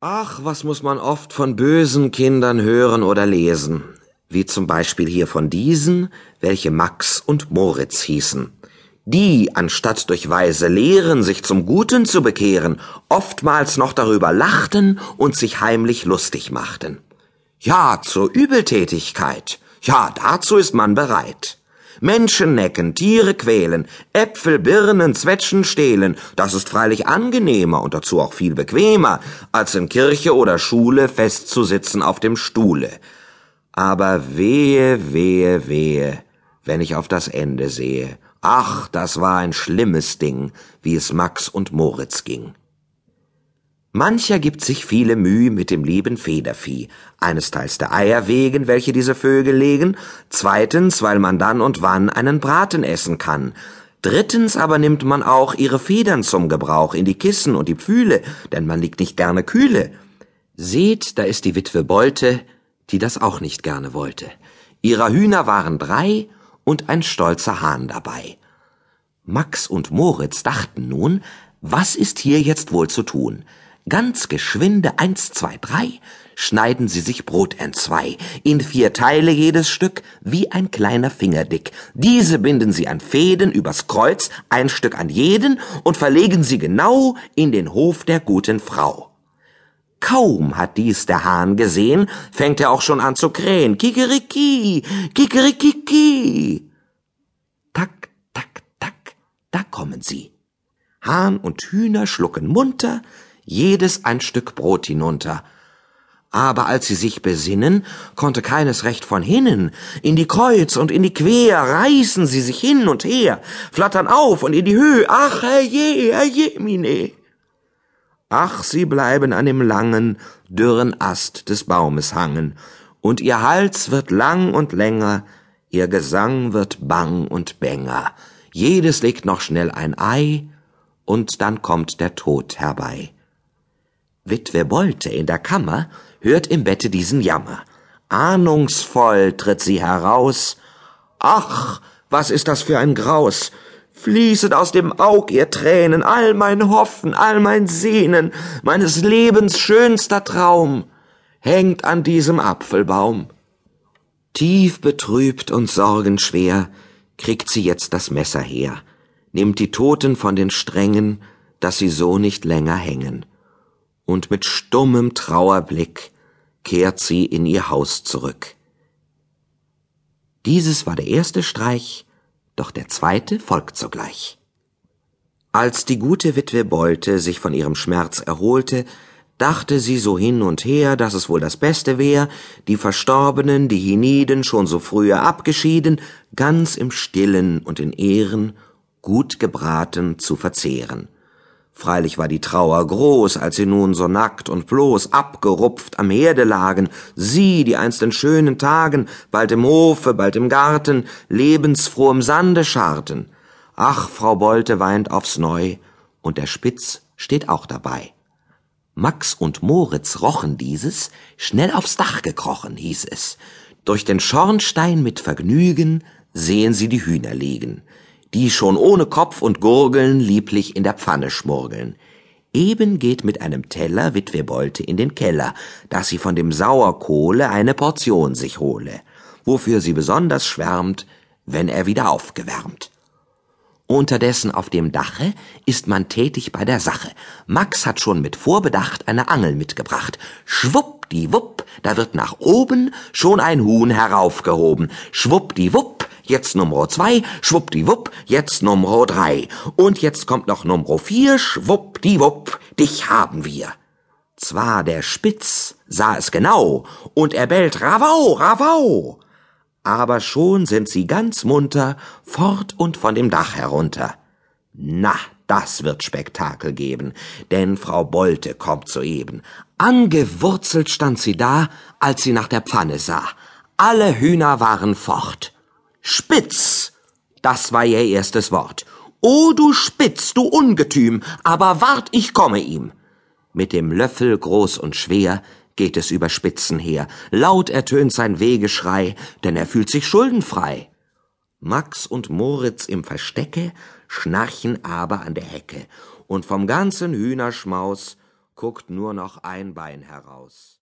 Ach, was muss man oft von bösen Kindern hören oder lesen, wie zum Beispiel hier von diesen, welche Max und Moritz hießen, die, anstatt durch weise Lehren sich zum Guten zu bekehren, oftmals noch darüber lachten und sich heimlich lustig machten. Ja, zur Übeltätigkeit, ja, dazu ist man bereit. Menschen necken, Tiere quälen, Äpfel, Birnen, Zwetschgen stehlen, das ist freilich angenehmer und dazu auch viel bequemer, als in Kirche oder Schule festzusitzen auf dem Stuhle. Aber wehe, wehe, wehe, wenn ich auf das Ende sehe. Ach, das war ein schlimmes Ding, wie es Max und Moritz ging. Mancher gibt sich viele Mühe mit dem lieben Federvieh, einesteils der Eier wegen, welche diese Vögel legen, zweitens, weil man dann und wann einen Braten essen kann, drittens aber nimmt man auch ihre Federn zum Gebrauch in die Kissen und die Pfühle, denn man liegt nicht gerne kühle. Seht, da ist die Witwe Bolte, die das auch nicht gerne wollte. Ihrer Hühner waren drei und ein stolzer Hahn dabei. Max und Moritz dachten nun, was ist hier jetzt wohl zu tun? Ganz geschwinde eins, zwei, drei, schneiden sie sich Brot entzwei, in vier Teile jedes Stück, wie ein kleiner Finger dick. Diese binden sie an Fäden übers Kreuz, ein Stück an jeden, und verlegen sie genau in den Hof der guten Frau. Kaum hat dies der Hahn gesehen, fängt er auch schon an zu krähen. Kikeriki, kikerikiki. Tak, tak, tak, da kommen sie. Hahn und Hühner schlucken munter, jedes ein Stück Brot hinunter. Aber als sie sich besinnen, konnte keines recht von hinnen. In die Kreuz und in die Quer reißen sie sich hin und her, flattern auf und in die Höhe. Ach, herrje, herrje, mine. Ach, sie bleiben an dem langen, dürren Ast des Baumes hangen, und ihr Hals wird lang und länger, ihr Gesang wird bang und bänger. Jedes legt noch schnell ein Ei, und dann kommt der Tod herbei. Witwe Bolte in der Kammer hört im Bette diesen Jammer. Ahnungsvoll tritt sie heraus. Ach, was ist das für ein Graus! Fließet aus dem Aug ihr Tränen, all mein Hoffen, all mein Sehnen, meines Lebens schönster Traum, hängt an diesem Apfelbaum. Tief betrübt und sorgenschwer kriegt sie jetzt das Messer her, nimmt die Toten von den Strängen, dass sie so nicht länger hängen und mit stummem Trauerblick kehrt sie in ihr Haus zurück. Dieses war der erste Streich, doch der zweite folgt sogleich. Als die gute Witwe Bolte sich von ihrem Schmerz erholte, dachte sie so hin und her, dass es wohl das Beste wär, die Verstorbenen, die hienieden, schon so früher abgeschieden, ganz im Stillen und in Ehren, gut gebraten zu verzehren. Freilich war die Trauer groß, als sie nun so nackt und bloß abgerupft am Herde lagen, sie, die einst in schönen Tagen, bald im Hofe, bald im Garten, lebensfroh im Sande scharten. Ach, Frau Bolte weint aufs Neu, und der Spitz steht auch dabei. Max und Moritz rochen dieses, schnell aufs Dach gekrochen, hieß es. Durch den Schornstein mit Vergnügen sehen sie die Hühner liegen die schon ohne Kopf und Gurgeln lieblich in der Pfanne schmurgeln. Eben geht mit einem Teller Witwe Bolte in den Keller, dass sie von dem Sauerkohle eine Portion sich hole, wofür sie besonders schwärmt, wenn er wieder aufgewärmt. Unterdessen auf dem Dache ist man tätig bei der Sache. Max hat schon mit Vorbedacht eine Angel mitgebracht. Schwuppdiwupp, da wird nach oben schon ein Huhn heraufgehoben. Schwuppdiwupp, jetzt Nummer zwei, schwuppdiwupp, jetzt Nummer drei. Und jetzt kommt noch Nummer vier, schwuppdiwupp, dich haben wir. Zwar der Spitz sah es genau, und er bellt Ravau, Ravau. Aber schon sind sie ganz munter, fort und von dem Dach herunter. Na, das wird Spektakel geben, denn Frau Bolte kommt soeben. Angewurzelt stand sie da, als sie nach der Pfanne sah. Alle Hühner waren fort. Spitz, das war ihr erstes Wort. O du Spitz, du Ungetüm, aber wart, ich komme ihm. Mit dem Löffel groß und schwer geht es über Spitzen her. Laut ertönt sein Wegeschrei, denn er fühlt sich schuldenfrei. Max und Moritz im Verstecke schnarchen aber an der Hecke, und vom ganzen Hühnerschmaus guckt nur noch ein Bein heraus.